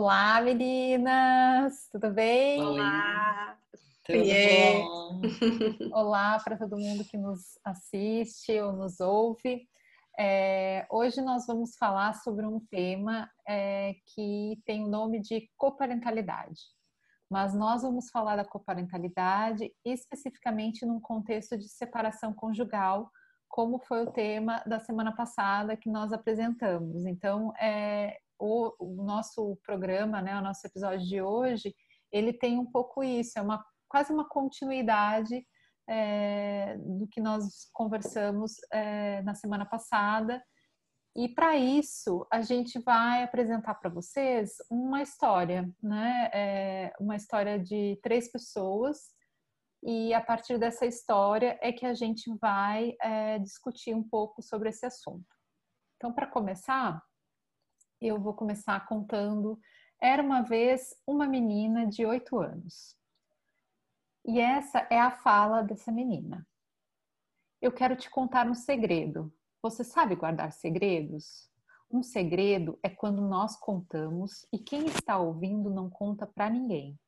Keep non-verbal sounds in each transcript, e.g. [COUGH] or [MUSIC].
Olá, meninas! Tudo bem? Olá! Tudo bom? Olá para todo mundo que nos assiste ou nos ouve. É, hoje nós vamos falar sobre um tema é, que tem o nome de coparentalidade. Mas nós vamos falar da coparentalidade especificamente num contexto de separação conjugal, como foi o tema da semana passada que nós apresentamos. Então, é, o, o, nosso programa, né, o nosso episódio de hoje, ele tem um pouco isso, é uma quase uma continuidade é, do que nós conversamos é, na semana passada. E para isso, a gente vai apresentar para vocês uma história, né? É, uma história de três pessoas. E a partir dessa história é que a gente vai é, discutir um pouco sobre esse assunto. Então, para começar, eu vou começar contando. Era uma vez uma menina de oito anos. E essa é a fala dessa menina. Eu quero te contar um segredo. Você sabe guardar segredos? Um segredo é quando nós contamos e quem está ouvindo não conta para ninguém.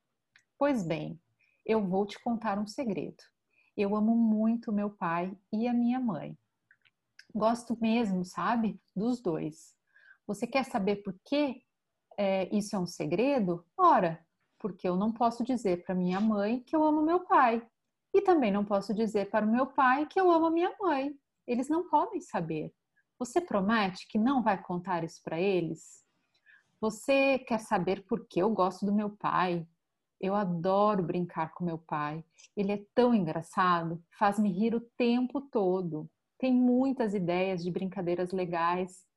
Pois bem, eu vou te contar um segredo. Eu amo muito meu pai e a minha mãe. Gosto mesmo, sabe? Dos dois. Você quer saber por que é, isso é um segredo? Ora, porque eu não posso dizer para minha mãe que eu amo meu pai. E também não posso dizer para o meu pai que eu amo minha mãe. Eles não podem saber. Você promete que não vai contar isso para eles? Você quer saber por que eu gosto do meu pai? Eu adoro brincar com meu pai. Ele é tão engraçado, faz-me rir o tempo todo. Tem muitas ideias de brincadeiras legais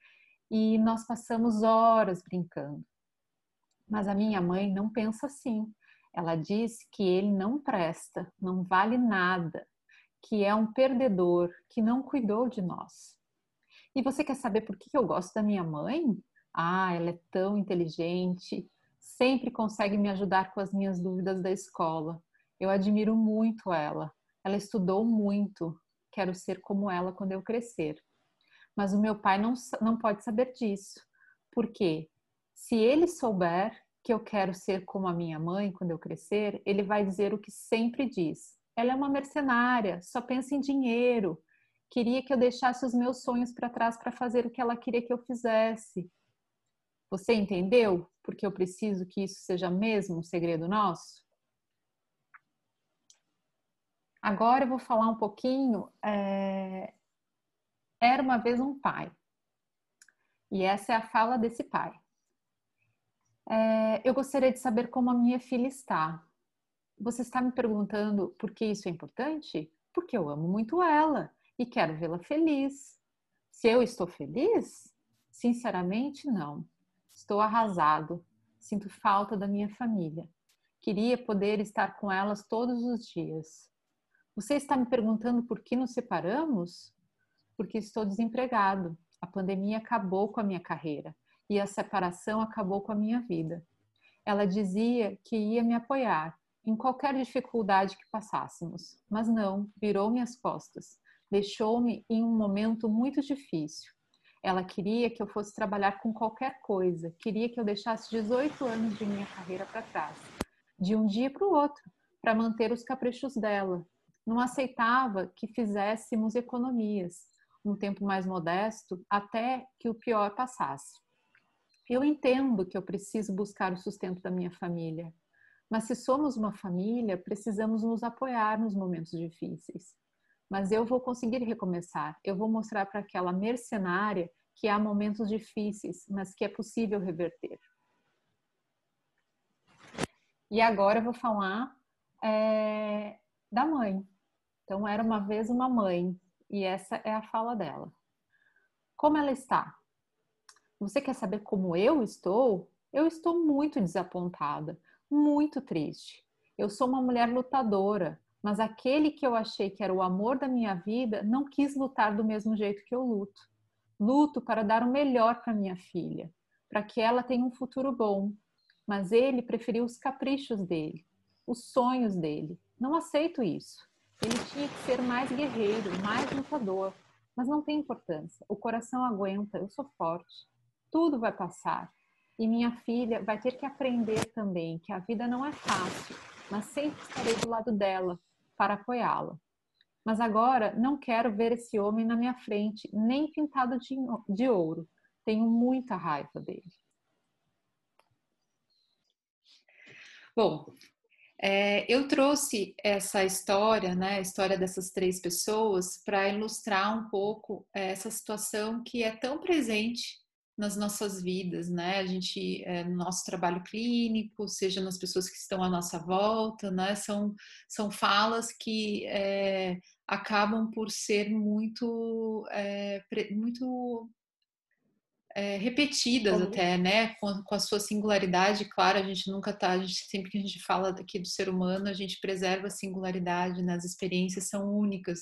e nós passamos horas brincando. Mas a minha mãe não pensa assim. Ela diz que ele não presta, não vale nada, que é um perdedor, que não cuidou de nós. E você quer saber por que eu gosto da minha mãe? Ah, ela é tão inteligente, sempre consegue me ajudar com as minhas dúvidas da escola. Eu admiro muito ela. Ela estudou muito. Quero ser como ela quando eu crescer. Mas o meu pai não, não pode saber disso. Por quê? Se ele souber que eu quero ser como a minha mãe quando eu crescer, ele vai dizer o que sempre diz. Ela é uma mercenária, só pensa em dinheiro. Queria que eu deixasse os meus sonhos para trás para fazer o que ela queria que eu fizesse. Você entendeu? Porque eu preciso que isso seja mesmo um segredo nosso? Agora eu vou falar um pouquinho. É... Era uma vez um pai. E essa é a fala desse pai. É, eu gostaria de saber como a minha filha está. Você está me perguntando por que isso é importante? Porque eu amo muito ela e quero vê-la feliz. Se eu estou feliz? Sinceramente, não. Estou arrasado. Sinto falta da minha família. Queria poder estar com elas todos os dias. Você está me perguntando por que nos separamos? Porque estou desempregado. A pandemia acabou com a minha carreira e a separação acabou com a minha vida. Ela dizia que ia me apoiar em qualquer dificuldade que passássemos, mas não, virou-me as costas, deixou-me em um momento muito difícil. Ela queria que eu fosse trabalhar com qualquer coisa, queria que eu deixasse 18 anos de minha carreira para trás, de um dia para o outro, para manter os caprichos dela. Não aceitava que fizéssemos economias, um tempo mais modesto, até que o pior passasse. Eu entendo que eu preciso buscar o sustento da minha família, mas se somos uma família, precisamos nos apoiar nos momentos difíceis. Mas eu vou conseguir recomeçar, eu vou mostrar para aquela mercenária que há momentos difíceis, mas que é possível reverter. E agora eu vou falar é, da mãe. Então, era uma vez uma mãe, e essa é a fala dela. Como ela está? Você quer saber como eu estou? Eu estou muito desapontada, muito triste. Eu sou uma mulher lutadora, mas aquele que eu achei que era o amor da minha vida não quis lutar do mesmo jeito que eu luto. Luto para dar o melhor para minha filha, para que ela tenha um futuro bom. Mas ele preferiu os caprichos dele, os sonhos dele. Não aceito isso. Ele tinha que ser mais guerreiro, mais lutador. Mas não tem importância. O coração aguenta, eu sou forte tudo vai passar. E minha filha vai ter que aprender também que a vida não é fácil, mas sempre estarei do lado dela para apoiá-la. Mas agora não quero ver esse homem na minha frente, nem pintado de, de ouro. Tenho muita raiva dele. Bom, é, eu trouxe essa história, né, a história dessas três pessoas, para ilustrar um pouco é, essa situação que é tão presente nas nossas vidas, né? A gente, é, no nosso trabalho clínico, seja nas pessoas que estão à nossa volta, né? São, são falas que é, acabam por ser muito, é, muito é, repetidas Como? até, né? Com, com, a sua singularidade, claro, a gente nunca tá, a gente, sempre que a gente fala aqui do ser humano, a gente preserva a singularidade, né? as experiências são únicas,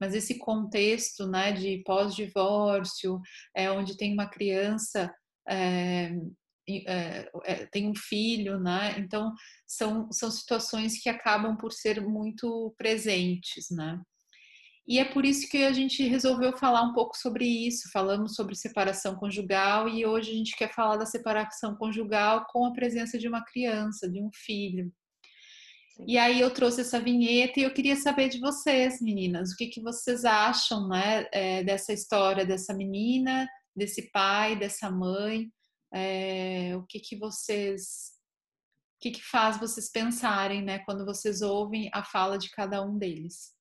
mas esse contexto, né, de pós-divórcio, é, onde tem uma criança é, é, tem um filho, né? Então são, são situações que acabam por ser muito presentes, né? E é por isso que a gente resolveu falar um pouco sobre isso. Falamos sobre separação conjugal e hoje a gente quer falar da separação conjugal com a presença de uma criança, de um filho. Sim. E aí eu trouxe essa vinheta e eu queria saber de vocês, meninas, o que, que vocês acham né, é, dessa história dessa menina, desse pai, dessa mãe, é, o que, que vocês. O que, que faz vocês pensarem né, quando vocês ouvem a fala de cada um deles?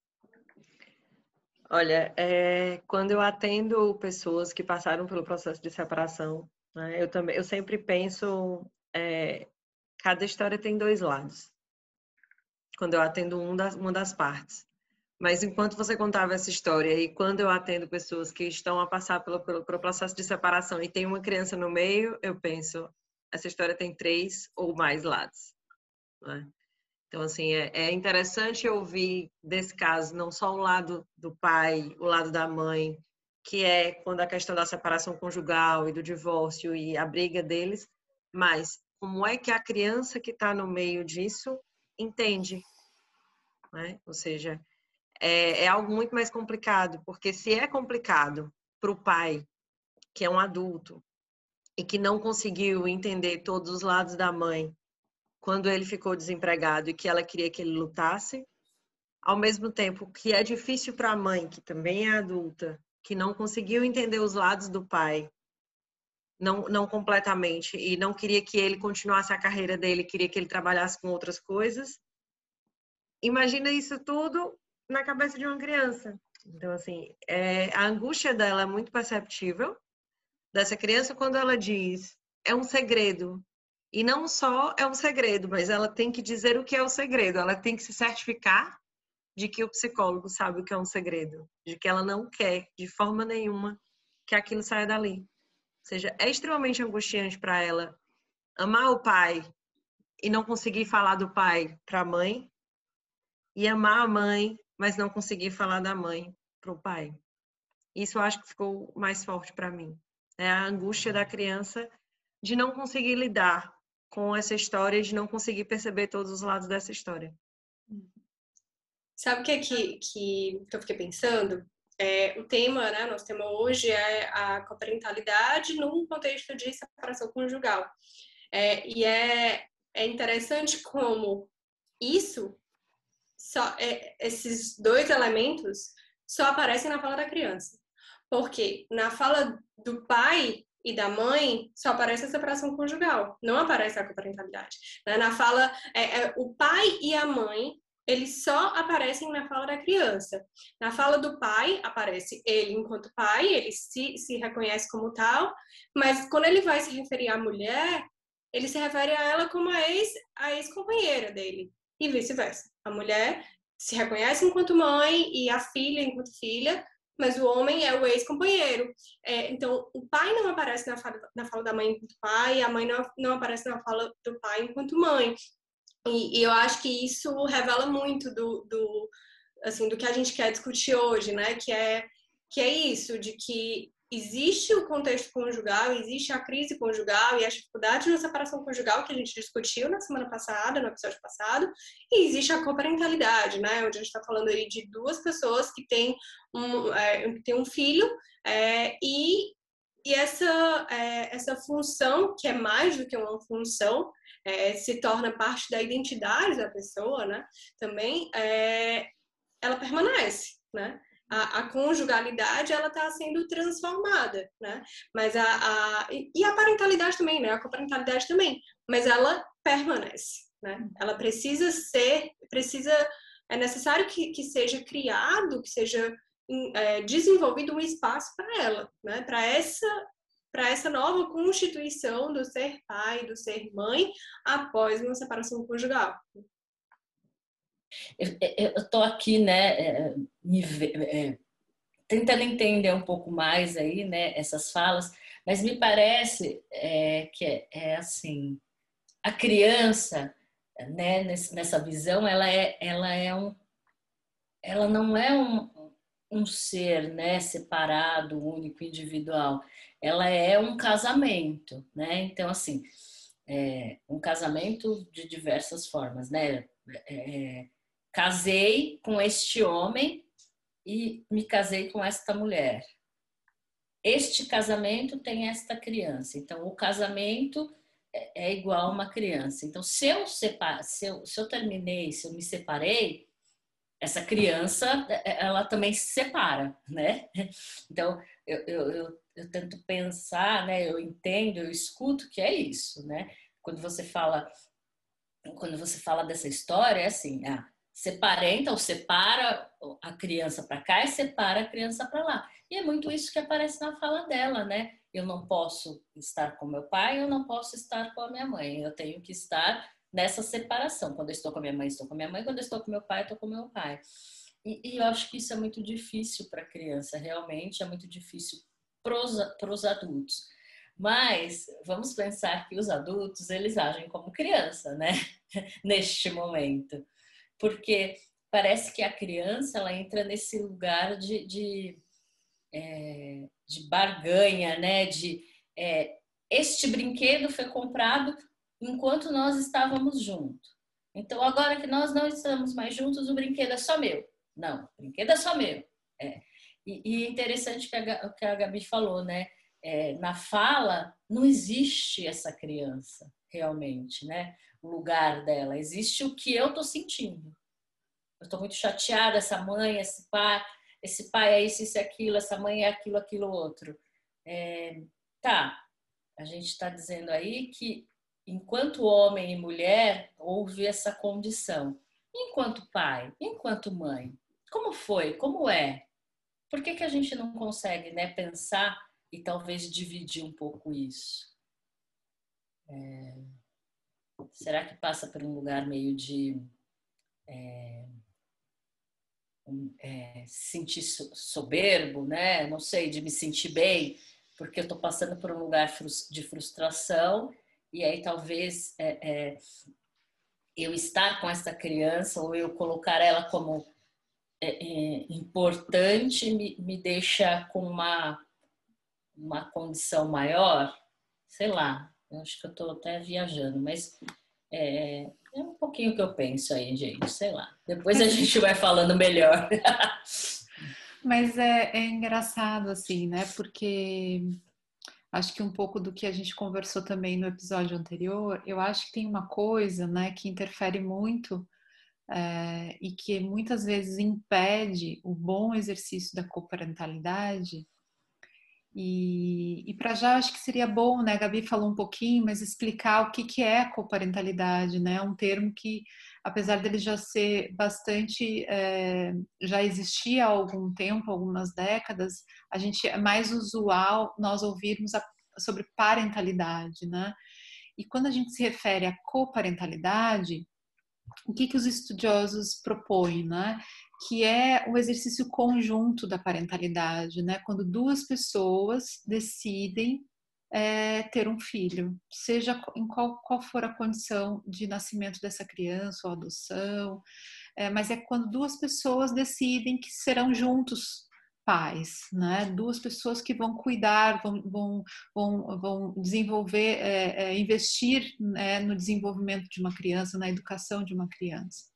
Olha, é, quando eu atendo pessoas que passaram pelo processo de separação, né, eu também, eu sempre penso, é, cada história tem dois lados. Quando eu atendo um das, uma das partes. Mas enquanto você contava essa história e quando eu atendo pessoas que estão a passar pelo, pelo, pelo processo de separação e tem uma criança no meio, eu penso, essa história tem três ou mais lados. Né? Então, assim, é, é interessante ouvir desse caso não só o lado do pai, o lado da mãe, que é quando a questão da separação conjugal e do divórcio e a briga deles, mas como é que a criança que está no meio disso entende, né? Ou seja, é, é algo muito mais complicado, porque se é complicado para o pai, que é um adulto, e que não conseguiu entender todos os lados da mãe, quando ele ficou desempregado e que ela queria que ele lutasse, ao mesmo tempo que é difícil para a mãe, que também é adulta, que não conseguiu entender os lados do pai, não, não completamente, e não queria que ele continuasse a carreira dele, queria que ele trabalhasse com outras coisas. Imagina isso tudo na cabeça de uma criança. Então, assim, é, a angústia dela é muito perceptível, dessa criança, quando ela diz é um segredo, e não só é um segredo, mas ela tem que dizer o que é o segredo, ela tem que se certificar de que o psicólogo sabe o que é um segredo, de que ela não quer de forma nenhuma que aquilo saia dali. Ou seja, é extremamente angustiante para ela amar o pai e não conseguir falar do pai para a mãe, e amar a mãe, mas não conseguir falar da mãe para o pai. Isso eu acho que ficou mais forte para mim. É a angústia da criança de não conseguir lidar com essa história de não conseguir perceber todos os lados dessa história. Sabe o que é que, que eu fiquei pensando? É, o tema, né, nosso tema hoje é a coparentalidade num contexto de separação conjugal. É, e é, é interessante como isso, só, é, esses dois elementos só aparecem na fala da criança. Porque na fala do pai, e da mãe, só aparece a separação conjugal, não aparece a coparentalidade. Né? Na fala, é, é, o pai e a mãe, eles só aparecem na fala da criança. Na fala do pai, aparece ele enquanto pai, ele se, se reconhece como tal, mas quando ele vai se referir à mulher, ele se refere a ela como a ex, a ex-companheira dele, e vice-versa. A mulher se reconhece enquanto mãe e a filha enquanto filha, mas o homem é o ex-companheiro. É, então, o pai não aparece na fala, na fala da mãe enquanto pai, a mãe não, não aparece na fala do pai enquanto mãe. E, e eu acho que isso revela muito do, do, assim, do que a gente quer discutir hoje, né? Que é, que é isso, de que existe o contexto conjugal, existe a crise conjugal e a dificuldade na separação conjugal que a gente discutiu na semana passada, no episódio passado, e existe a coparentalidade, né, onde a gente está falando aí de duas pessoas que têm um, é, têm um filho é, e e essa, é, essa função, que é mais do que uma função, é, se torna parte da identidade da pessoa, né? Também, é, ela permanece, né? A, a conjugalidade, ela está sendo transformada, né? Mas a, a... E a parentalidade também, né? A coparentalidade também. Mas ela permanece, né? Ela precisa ser, precisa... É necessário que, que seja criado, que seja é, desenvolvido um espaço para ela, né? Para essa para essa nova constituição do ser pai, do ser mãe, após uma separação conjugal. Eu estou aqui, né, é, é, tentando entender um pouco mais aí, né, essas falas, mas me parece é, que é, é, assim, a criança, né, nessa visão, ela é, ela é um, ela não é um, um ser né, separado, único, individual. Ela é um casamento, né? Então, assim, é um casamento de diversas formas, né? É, casei com este homem e me casei com esta mulher. Este casamento tem esta criança. Então, o casamento é, é igual a uma criança. Então, se eu, separ, se eu, se eu terminei, se eu me separei, essa criança é, é, ela também se separa, né? Então eu, eu, eu, eu, tento pensar, né? Eu entendo, eu escuto que é isso, né? Quando você fala quando você fala dessa história é assim, ah, separei, então separa a criança para cá e separa a criança para lá. E é muito isso que aparece na fala dela, né? Eu não posso estar com meu pai, eu não posso estar com a minha mãe. Eu tenho que estar nessa separação. Quando eu estou com a minha mãe, estou com a minha mãe. Quando eu estou com meu pai, estou com meu pai. E, e eu acho que isso é muito difícil para a criança, realmente é muito difícil para os adultos. Mas vamos pensar que os adultos eles agem como criança, né? [LAUGHS] Neste momento, porque parece que a criança ela entra nesse lugar de, de, é, de barganha, né? De é, este brinquedo foi comprado enquanto nós estávamos juntos. Então, agora que nós não estamos mais juntos, o brinquedo é só meu. Não, o brinquedo é só meu. É. E, e é interessante que a, que a Gabi falou, né? É, na fala, não existe essa criança, realmente, né? O lugar dela. Existe o que eu estou sentindo. Eu estou muito chateada, essa mãe, esse pai, esse pai é isso, isso, aquilo, essa mãe é aquilo, aquilo, outro. É, tá, a gente está dizendo aí que enquanto homem e mulher, houve essa condição. Enquanto pai, enquanto mãe, como foi? Como é? Por que, que a gente não consegue né, pensar e talvez dividir um pouco isso? É... Será que passa por um lugar meio de é... É, sentir soberbo, né? Não sei, de me sentir bem, porque eu estou passando por um lugar de frustração e aí talvez é, é, eu estar com essa criança ou eu colocar ela como é, é, importante me, me deixa com uma, uma condição maior, sei lá, eu acho que eu estou até viajando, mas é, é um pouquinho que eu penso aí, gente, sei lá. Depois a [LAUGHS] gente vai falando melhor. Mas é, é engraçado, assim, né? Porque acho que um pouco do que a gente conversou também no episódio anterior, eu acho que tem uma coisa, né, que interfere muito é, e que muitas vezes impede o bom exercício da coparentalidade. E, e para já acho que seria bom, né? A Gabi falou um pouquinho, mas explicar o que, que é coparentalidade, né? Um termo que, apesar dele já ser bastante, é, já existia há algum tempo, algumas décadas, a gente é mais usual nós ouvirmos a, sobre parentalidade, né? E quando a gente se refere à coparentalidade, o que, que os estudiosos propõem, né? Que é o exercício conjunto da parentalidade, né? Quando duas pessoas decidem é, ter um filho, seja em qual, qual for a condição de nascimento dessa criança ou adoção, é, mas é quando duas pessoas decidem que serão juntos pais, né? Duas pessoas que vão cuidar, vão, vão, vão, vão desenvolver, é, é, investir né, no desenvolvimento de uma criança, na educação de uma criança.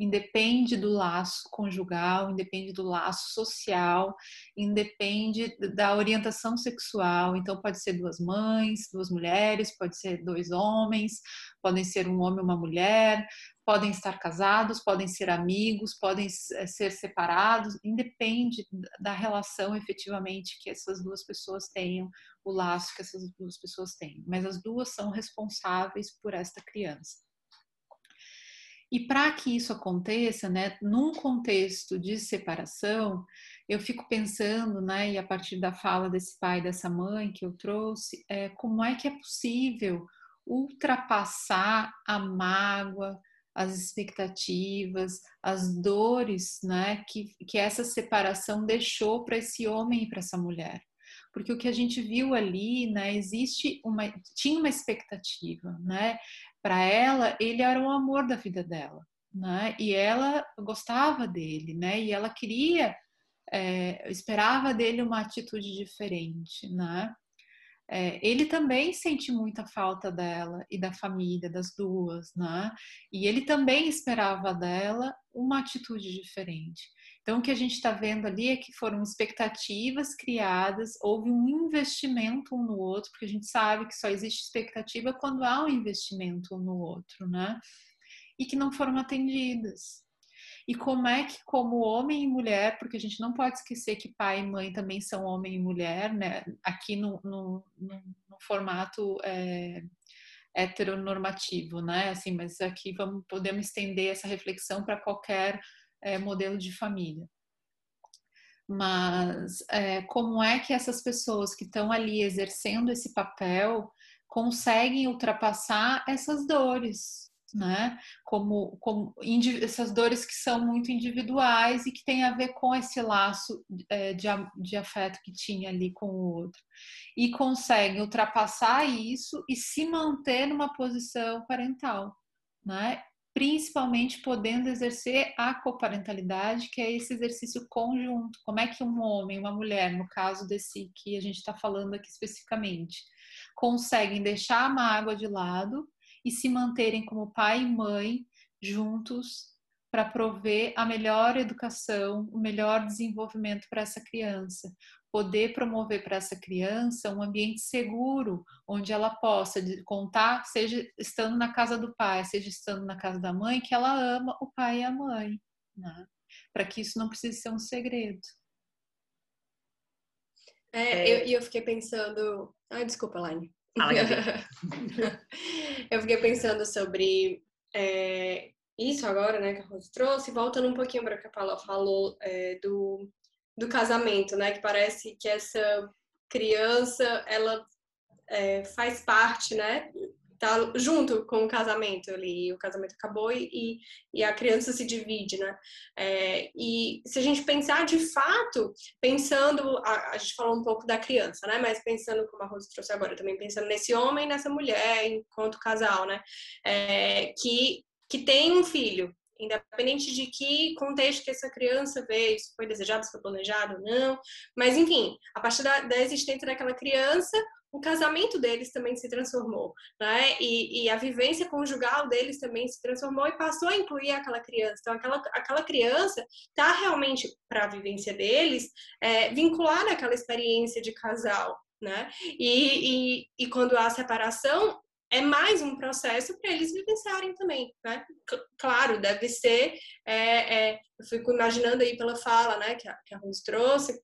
Independe do laço conjugal, independe do laço social, independe da orientação sexual. Então, pode ser duas mães, duas mulheres, pode ser dois homens, podem ser um homem e uma mulher, podem estar casados, podem ser amigos, podem eh, ser separados, independe da relação efetivamente que essas duas pessoas tenham, o laço que essas duas pessoas têm. Mas as duas são responsáveis por esta criança. E para que isso aconteça, né, num contexto de separação, eu fico pensando, né, e a partir da fala desse pai dessa mãe que eu trouxe, é, como é que é possível ultrapassar a mágoa, as expectativas, as dores, né, que, que essa separação deixou para esse homem e para essa mulher porque o que a gente viu ali, né, existe uma tinha uma expectativa, né? Para ela, ele era o amor da vida dela, né? E ela gostava dele, né? E ela queria, é, esperava dele uma atitude diferente, né? É, ele também sente muita falta dela e da família, das duas, né? E ele também esperava dela uma atitude diferente. Então, o que a gente está vendo ali é que foram expectativas criadas, houve um investimento um no outro, porque a gente sabe que só existe expectativa quando há um investimento um no outro, né? E que não foram atendidas. E como é que, como homem e mulher, porque a gente não pode esquecer que pai e mãe também são homem e mulher, né? Aqui no, no, no, no formato é, heteronormativo, né? Assim, mas aqui vamos, podemos estender essa reflexão para qualquer é, modelo de família. Mas é, como é que essas pessoas que estão ali exercendo esse papel conseguem ultrapassar essas dores, né? Como, como essas dores que são muito individuais e que tem a ver com esse laço é, de, de afeto que tinha ali com o outro. E conseguem ultrapassar isso e se manter numa posição parental, né? Principalmente podendo exercer a coparentalidade, que é esse exercício conjunto. Como é que um homem, uma mulher, no caso desse que a gente está falando aqui especificamente, conseguem deixar a mágoa de lado e se manterem como pai e mãe juntos para prover a melhor educação, o melhor desenvolvimento para essa criança, poder promover para essa criança um ambiente seguro, onde ela possa contar, seja estando na casa do pai, seja estando na casa da mãe, que ela ama o pai e a mãe, né? para que isso não precise ser um segredo. É, é... Eu, eu fiquei pensando. Ai, desculpa, Laine. [LAUGHS] eu fiquei pensando sobre é, isso agora, né, que a Rose trouxe, voltando um pouquinho para o que a Paula falou é, do do casamento, né? Que parece que essa criança ela é, faz parte, né? Tá junto com o casamento ali, o casamento acabou e, e a criança se divide, né? É, e se a gente pensar de fato, pensando, a, a, gente falou um pouco da criança, né? Mas pensando, como a Rose trouxe agora, também pensando nesse homem e nessa mulher enquanto casal, né? É, que, que tem um filho, independente de que contexto que essa criança veio, se foi desejado, se foi planejado ou não, mas enfim, a partir da, da existência daquela criança, o casamento deles também se transformou, né? E, e, a vivência conjugal deles também se transformou e passou a incluir aquela criança. Então, aquela, aquela criança está realmente, para a vivência deles, é, vinculada àquela experiência de casal, né? E, e, e quando há separação, é mais um processo para eles vivenciarem também, né? Claro, deve ser, é, é, eu fico imaginando aí pela fala, né, que a, que a Rose trouxe,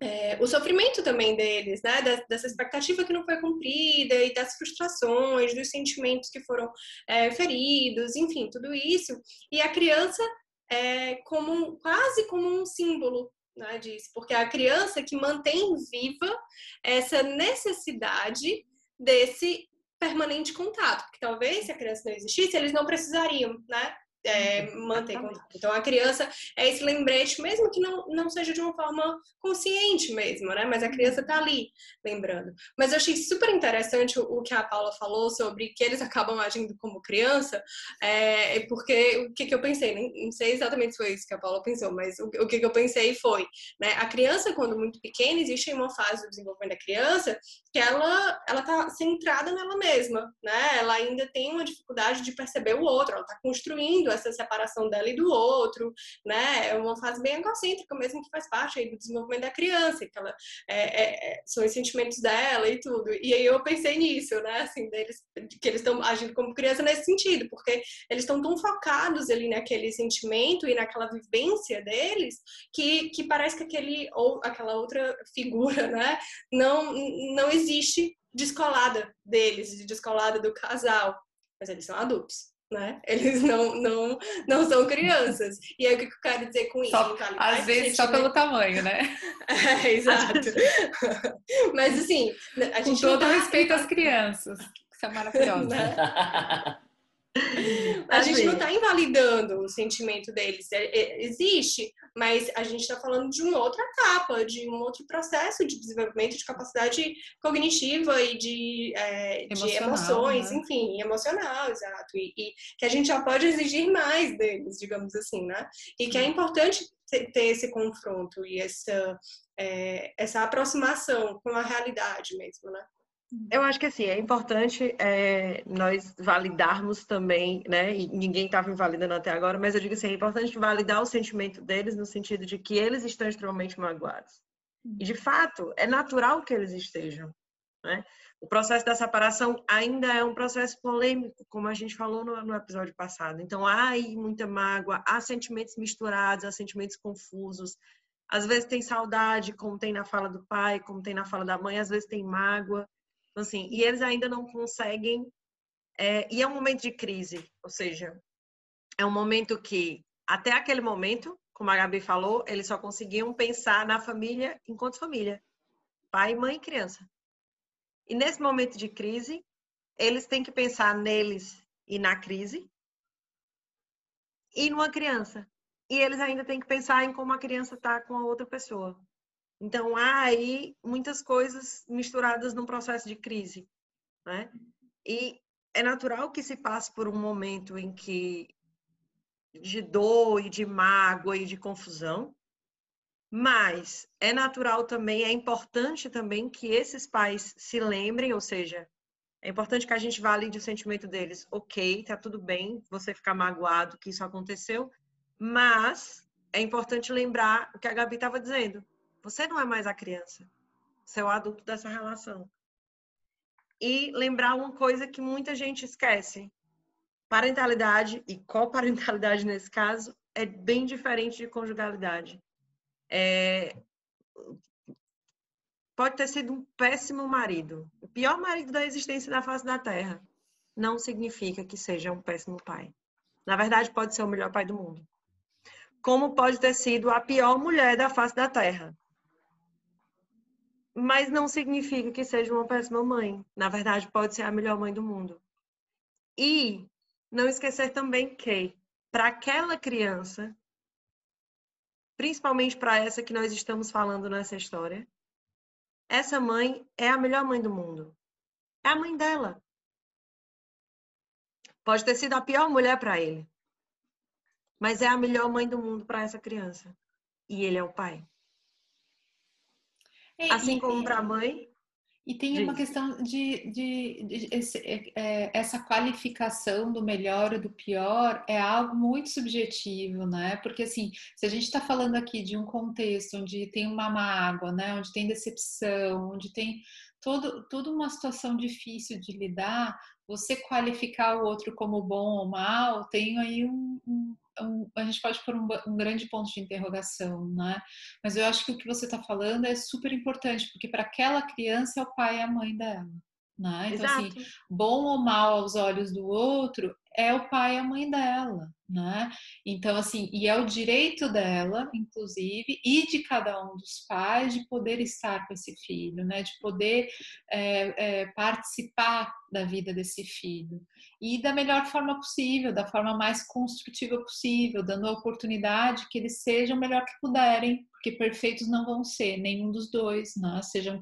é, o sofrimento também deles, né, dessa expectativa que não foi cumprida e das frustrações, dos sentimentos que foram é, feridos, enfim, tudo isso. E a criança é como quase como um símbolo né, disso, porque é a criança que mantém viva essa necessidade desse permanente contato, porque talvez se a criança não existisse, eles não precisariam, né? É, uhum. [LAUGHS] manter contato. Então a criança é esse lembrete, mesmo que não, não seja de uma forma consciente mesmo, né? Mas a criança tá ali lembrando. Mas eu achei super interessante o, que a Paula falou sobre que eles acabam agindo como criança, é, porque o que, que eu pensei, não sei exatamente se foi isso que a Paula pensou, mas o, o que, que eu pensei foi, né? A criança, quando muito pequena, existe uma fase do desenvolvimento da criança que ela, ela tá centrada nela mesma, né? Ela ainda tem uma dificuldade de perceber o outro, ela tá construindo essa separação dela e do outro, né? É uma fase bem egocêntrica mesmo que faz parte aí do desenvolvimento da criança, que ela é, é, é são os sentimentos dela e tudo. E aí eu pensei nisso, né? Assim, deles, que eles estão agindo como criança nesse sentido, porque eles estão tão focados ali naquele sentimento e naquela vivência deles que, que parece que aquele ou aquela outra figura, [LAUGHS] né? Não não existe descolada deles, descolada do casal, mas eles são adultos. Né? Eles não, não, não são crianças. E aí o que eu quero dizer com isso? Só, às vezes só pelo tamanho, né? [LAUGHS] É, exato. Mas assim, a gente com todo tá... respeito às crianças, que são maravilhosas. Né? [LAUGHS] A gente não está invalidando o sentimento deles. É, é, existe, mas a gente está falando de uma outra etapa, de um outro processo de desenvolvimento de capacidade cognitiva e de, é, de emoções, né? enfim, emocional, exato. E, e, que a gente já pode exigir mais deles, digamos assim, né? E que é importante ter esse confronto e essa, é, essa aproximação com a realidade mesmo, né? Eu acho que assim, é importante é, nós validarmos também, né? E ninguém estava invalidando até agora, mas eu digo assim, é importante validar o sentimento deles no sentido de que eles estão extremamente magoados. E de fato, é natural que eles estejam. Né? O processo da separação ainda é um processo polêmico, como a gente falou no, no episódio passado. Então, há aí muita mágoa, há sentimentos misturados, há sentimentos confusos. Às vezes tem saudade, como tem na fala do pai, como tem na fala da mãe, às vezes tem mágoa. Então, assim, e eles ainda não conseguem. É, e é um momento de crise, ou seja, é um momento que, até aquele momento, como a Gabi falou, eles só conseguiam pensar na família enquanto família: pai, mãe e criança. E nesse momento de crise, eles têm que pensar neles e na crise e numa criança. E eles ainda têm que pensar em como a criança está com a outra pessoa. Então, há aí muitas coisas misturadas num processo de crise, né? E é natural que se passe por um momento em que de dor e de mágoa e de confusão, mas é natural também, é importante também que esses pais se lembrem, ou seja, é importante que a gente valide o sentimento deles. Ok, tá tudo bem você ficar magoado que isso aconteceu, mas é importante lembrar o que a Gabi estava dizendo. Você não é mais a criança. Você é o adulto dessa relação. E lembrar uma coisa que muita gente esquece. Parentalidade e coparentalidade [LAUGHS] nesse caso é bem diferente de conjugalidade. É... Pode ter sido um péssimo marido, o pior marido da existência da face da Terra. Não significa que seja um péssimo pai. Na verdade, pode ser o melhor pai do mundo. Como pode ter sido a pior mulher da face da Terra mas não significa que seja uma péssima mãe. Na verdade, pode ser a melhor mãe do mundo. E não esquecer também que, para aquela criança, principalmente para essa que nós estamos falando nessa história, essa mãe é a melhor mãe do mundo. É a mãe dela. Pode ter sido a pior mulher para ele, mas é a melhor mãe do mundo para essa criança. E ele é o pai. É, assim e, como para a mãe. E tem uma questão de, de, de esse, é, é, essa qualificação do melhor e do pior é algo muito subjetivo, né? Porque assim, se a gente está falando aqui de um contexto onde tem uma mágoa, né? Onde tem decepção, onde tem todo, toda uma situação difícil de lidar, você qualificar o outro como bom ou mal, tem aí um, um um, a gente pode pôr um, um, grande ponto de interrogação, né? Mas eu acho que o que você está falando é super importante, porque para aquela criança é o pai e a mãe dela. Né? Então, assim, Exato. assim, bom ou mal aos olhos do outro é o pai e a mãe dela, né? Então, assim, e é o direito dela, inclusive, e de cada um dos pais de poder estar com esse filho, né? De poder é, é, participar da vida desse filho e da melhor forma possível, da forma mais construtiva possível, dando a oportunidade que eles sejam o melhor que puderem, porque perfeitos não vão ser, nenhum dos dois, né? Sejam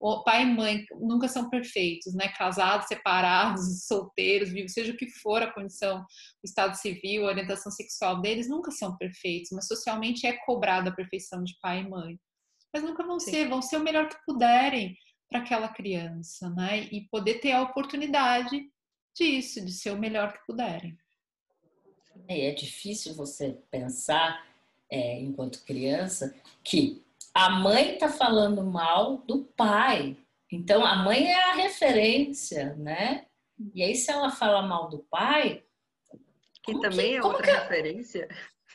o pai e mãe nunca são perfeitos, né? Casados, separados, [LAUGHS] solteiros, vivos, seja o que for a condição, o estado civil, orientação sexual deles, nunca são perfeitos, mas socialmente é cobrada a perfeição de pai e mãe. Mas nunca vão Sim. ser, vão ser o melhor que puderem para aquela criança, né? E poder ter a oportunidade disso, de ser o melhor que puderem. E é difícil você pensar, é, enquanto criança, que a mãe está falando mal do pai. Então, a mãe é a referência, né? E aí, se ela fala mal do pai. Que também que, é outra referência.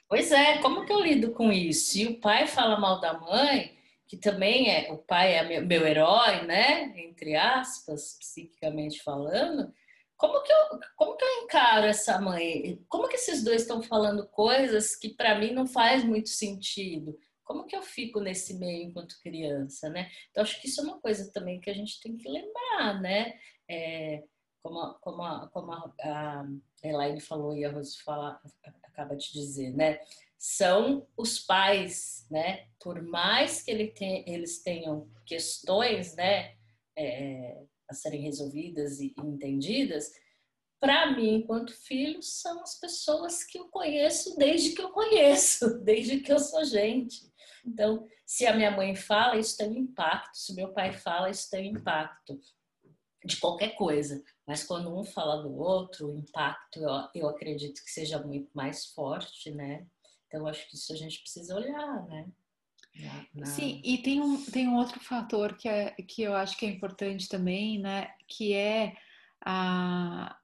Pois é, como que eu lido com isso? Se o pai fala mal da mãe, que também é o pai é meu, meu herói, né? Entre aspas, psiquicamente falando, como que eu, como que eu encaro essa mãe? Como que esses dois estão falando coisas que para mim não faz muito sentido? Como que eu fico nesse meio enquanto criança, né? Então acho que isso é uma coisa também que a gente tem que lembrar, né? É, como a, como a, como a, a Elaine falou e a Rose fala, acaba de dizer, né? São os pais, né? Por mais que ele eles tenham questões, né? É, a serem resolvidas e entendidas, para mim, enquanto filho, são as pessoas que eu conheço desde que eu conheço, [LAUGHS] desde que eu sou gente. Então, se a minha mãe fala, isso tem impacto. Se meu pai fala, isso tem impacto de qualquer coisa. Mas quando um fala do outro, o impacto, eu, eu acredito que seja muito mais forte, né? Então, acho que isso a gente precisa olhar, né? Sim, e tem um, tem um outro fator que, é, que eu acho que é importante também, né? Que é a,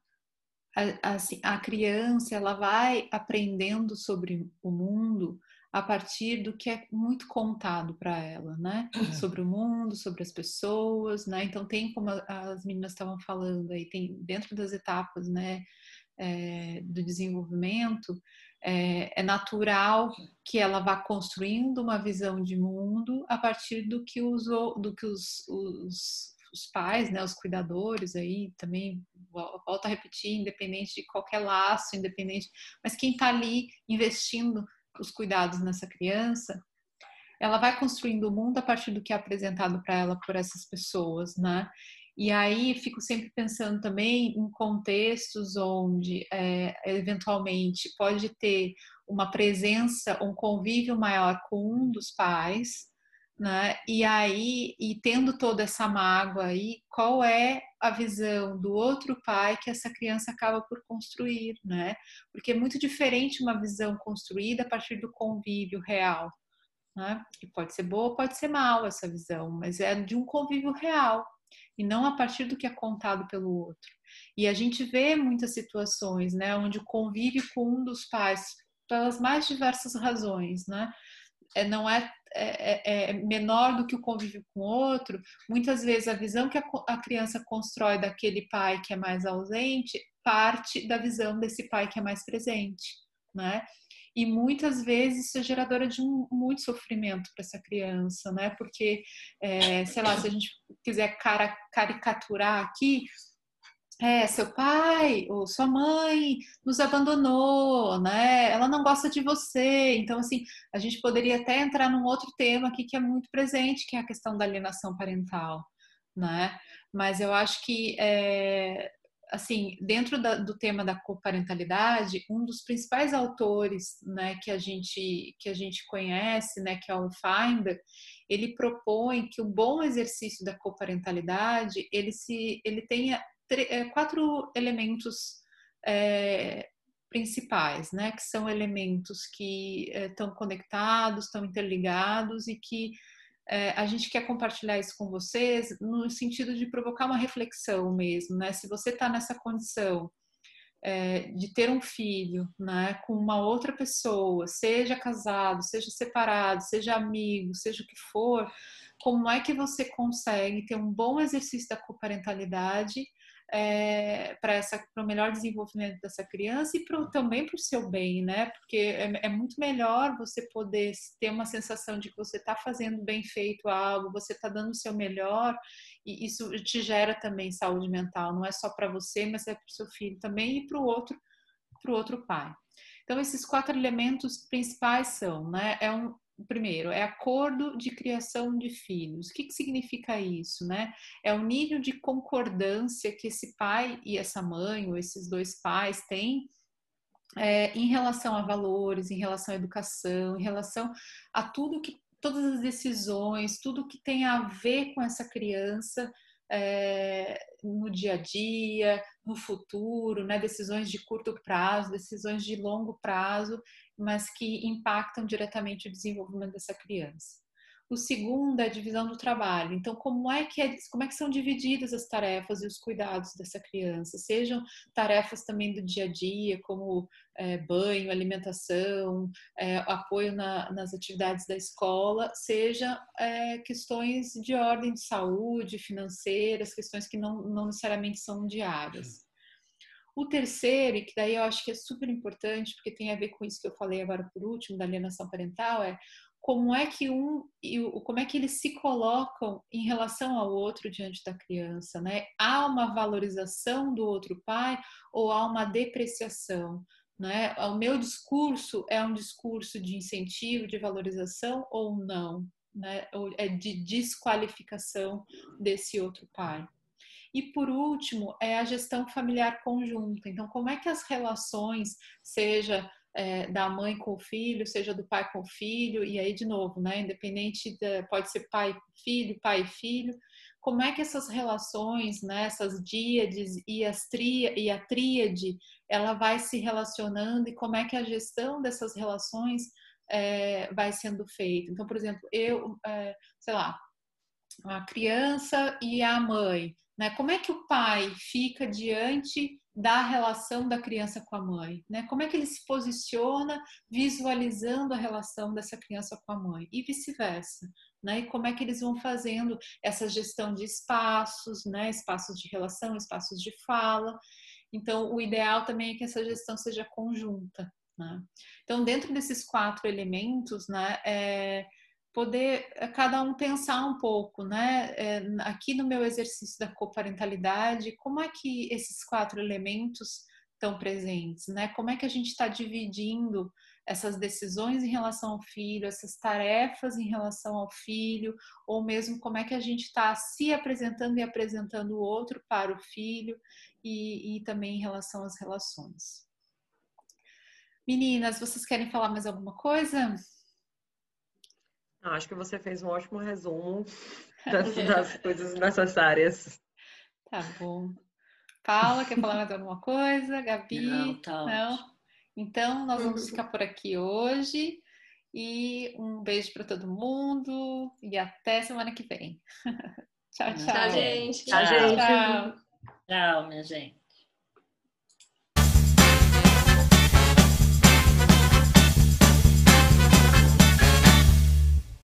a, assim, a criança, ela vai aprendendo sobre o mundo a partir do que é muito contado para ela, né? Uhum. Sobre o mundo, sobre as pessoas, né? Então tem como as meninas estavam falando aí, tem dentro das etapas, né? É, do desenvolvimento, é, é, natural que ela vá construindo uma visão de mundo a partir do que os, do que os, os, os pais, né, os cuidadores aí também, volto a repetir, independente de qualquer laço, independente, mas quem está ali investindo os cuidados nessa criança, ela vai construindo o mundo a partir do que é apresentado para ela por essas pessoas, né? E aí fico sempre pensando também em contextos onde é, eventualmente pode ter uma presença, um convívio maior com um dos pais, né? E aí, e tendo toda essa mágoa aí, qual é a visão do outro pai que essa criança acaba por construir, né? Porque é muito diferente uma visão construída a partir do convívio real, né? E pode ser boa, pode ser mal essa visão, mas é de um convívio real, e não a partir do que é contado pelo outro. E a gente vê muitas situações, né, onde convive com um dos pais pelas mais diversas razões, né, é, não é, é, é, é menor do que o convívio com o outro. Muitas vezes a visão que a, a criança constrói daquele pai que é mais ausente parte da visão desse pai que é mais presente, né? e muitas vezes isso é geradora de um, muito sofrimento para essa criança, né? Porque, é, sei lá, se a gente quiser cara, caricaturar aqui, é, seu pai ou sua mãe nos abandonou, né? Ela não gosta de você. Então, assim, a gente poderia até entrar num outro tema aqui que é muito presente, que é a questão da alienação parental, né? Mas eu acho que é, assim, dentro da, do tema da coparentalidade, um dos principais autores, né, que a gente que a gente conhece, né, que é o Finder, ele propõe que o bom exercício da coparentalidade, ele se ele tenha quatro elementos é, principais, né, que são elementos que estão é, conectados, estão interligados e que é, a gente quer compartilhar isso com vocês no sentido de provocar uma reflexão mesmo, né? Se você está nessa condição é, de ter um filho, né, com uma outra pessoa, seja casado, seja separado, seja amigo, seja o que for, como é que você consegue ter um bom exercício da coparentalidade é, para o melhor desenvolvimento dessa criança e pro, também para o seu bem, né? Porque é, é, muito melhor você poder ter uma sensação de que você está fazendo bem feito algo, você está dando o seu melhor e isso te gera também saúde mental. Não é só para você, mas é para o seu filho também e para o outro, para o outro pai. Então esses quatro elementos principais são, né? É um, primeiro, é acordo de criação de filhos. O que, que significa isso, né? É o nível de concordância que esse pai e essa mãe, ou esses dois pais, têm é, em relação a valores, em relação à educação, em relação a tudo que, todas as decisões, tudo que tem a ver com essa criança, é, no dia a dia, no futuro, né? decisões de curto prazo, decisões de longo prazo, mas que impactam diretamente o desenvolvimento dessa criança. O segundo é a divisão do trabalho. Então, como é que, é, como é que são divididas as tarefas e os cuidados dessa criança? Sejam tarefas também do dia a dia, como é, banho, alimentação, é, apoio na, nas atividades da escola, seja é, questões de ordem de saúde, financeiras, questões que não, não necessariamente são diárias. O terceiro, e que daí eu acho que é super importante, porque tem a ver com isso que eu falei agora por último, da alienação parental, é como é que um como é que eles se colocam em relação ao outro diante da criança, né? Há uma valorização do outro pai ou há uma depreciação, né? O meu discurso é um discurso de incentivo, de valorização ou não, né? Ou é de desqualificação desse outro pai. E por último, é a gestão familiar conjunta. Então, como é que as relações, seja é, da mãe com o filho, seja do pai com o filho, e aí de novo, né? Independente, de, pode ser pai filho, pai filho. Como é que essas relações, né, essas díades e, as tri, e a tríade, ela vai se relacionando e como é que a gestão dessas relações é, vai sendo feita? Então, por exemplo, eu, é, sei lá, a criança e a mãe, né? Como é que o pai fica diante da relação da criança com a mãe, né? Como é que ele se posiciona visualizando a relação dessa criança com a mãe e vice-versa, né? E como é que eles vão fazendo essa gestão de espaços, né? Espaços de relação, espaços de fala. Então, o ideal também é que essa gestão seja conjunta, né? Então, dentro desses quatro elementos, né? É, poder eh, cada um pensar um pouco, né? É, aqui no meu exercício da coparentalidade, como é que esses quatro elementos estão presentes, né? Como é que a gente está dividindo essas decisões em relação ao filho, essas tarefas em relação ao filho, ou mesmo como é que a gente está se apresentando e apresentando o outro para o filho e, e também em relação às relações. Meninas, vocês querem falar mais alguma coisa? Acho que você fez um ótimo resumo [LAUGHS] das, das coisas necessárias. Tá bom. Paula, quer falar mais alguma coisa? Gabi? Não, tá Não? Então, nós vamos ficar por aqui hoje. E um beijo para todo mundo e até semana que vem. [LAUGHS] tchau, tchau. Tchau, gente. Tchau, gente. Tchau. Tchau, minha gente.